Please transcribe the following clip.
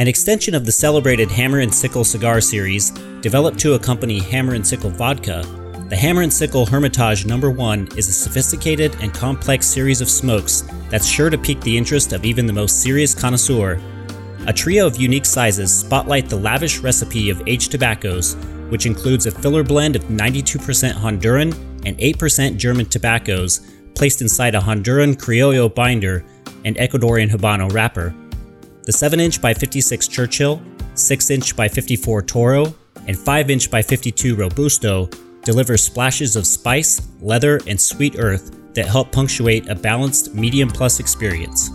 An extension of the celebrated Hammer and Sickle cigar series, developed to accompany Hammer and Sickle vodka, the Hammer and Sickle Hermitage Number 1 is a sophisticated and complex series of smokes that's sure to pique the interest of even the most serious connoisseur. A trio of unique sizes spotlight the lavish recipe of aged tobaccos, which includes a filler blend of 92% Honduran and 8% German tobaccos placed inside a Honduran Criollo binder and Ecuadorian Habano wrapper. The 7 inch by 56 Churchill, 6 inch by 54 Toro, and 5 inch by 52 Robusto delivers splashes of spice, leather, and sweet earth that help punctuate a balanced medium plus experience.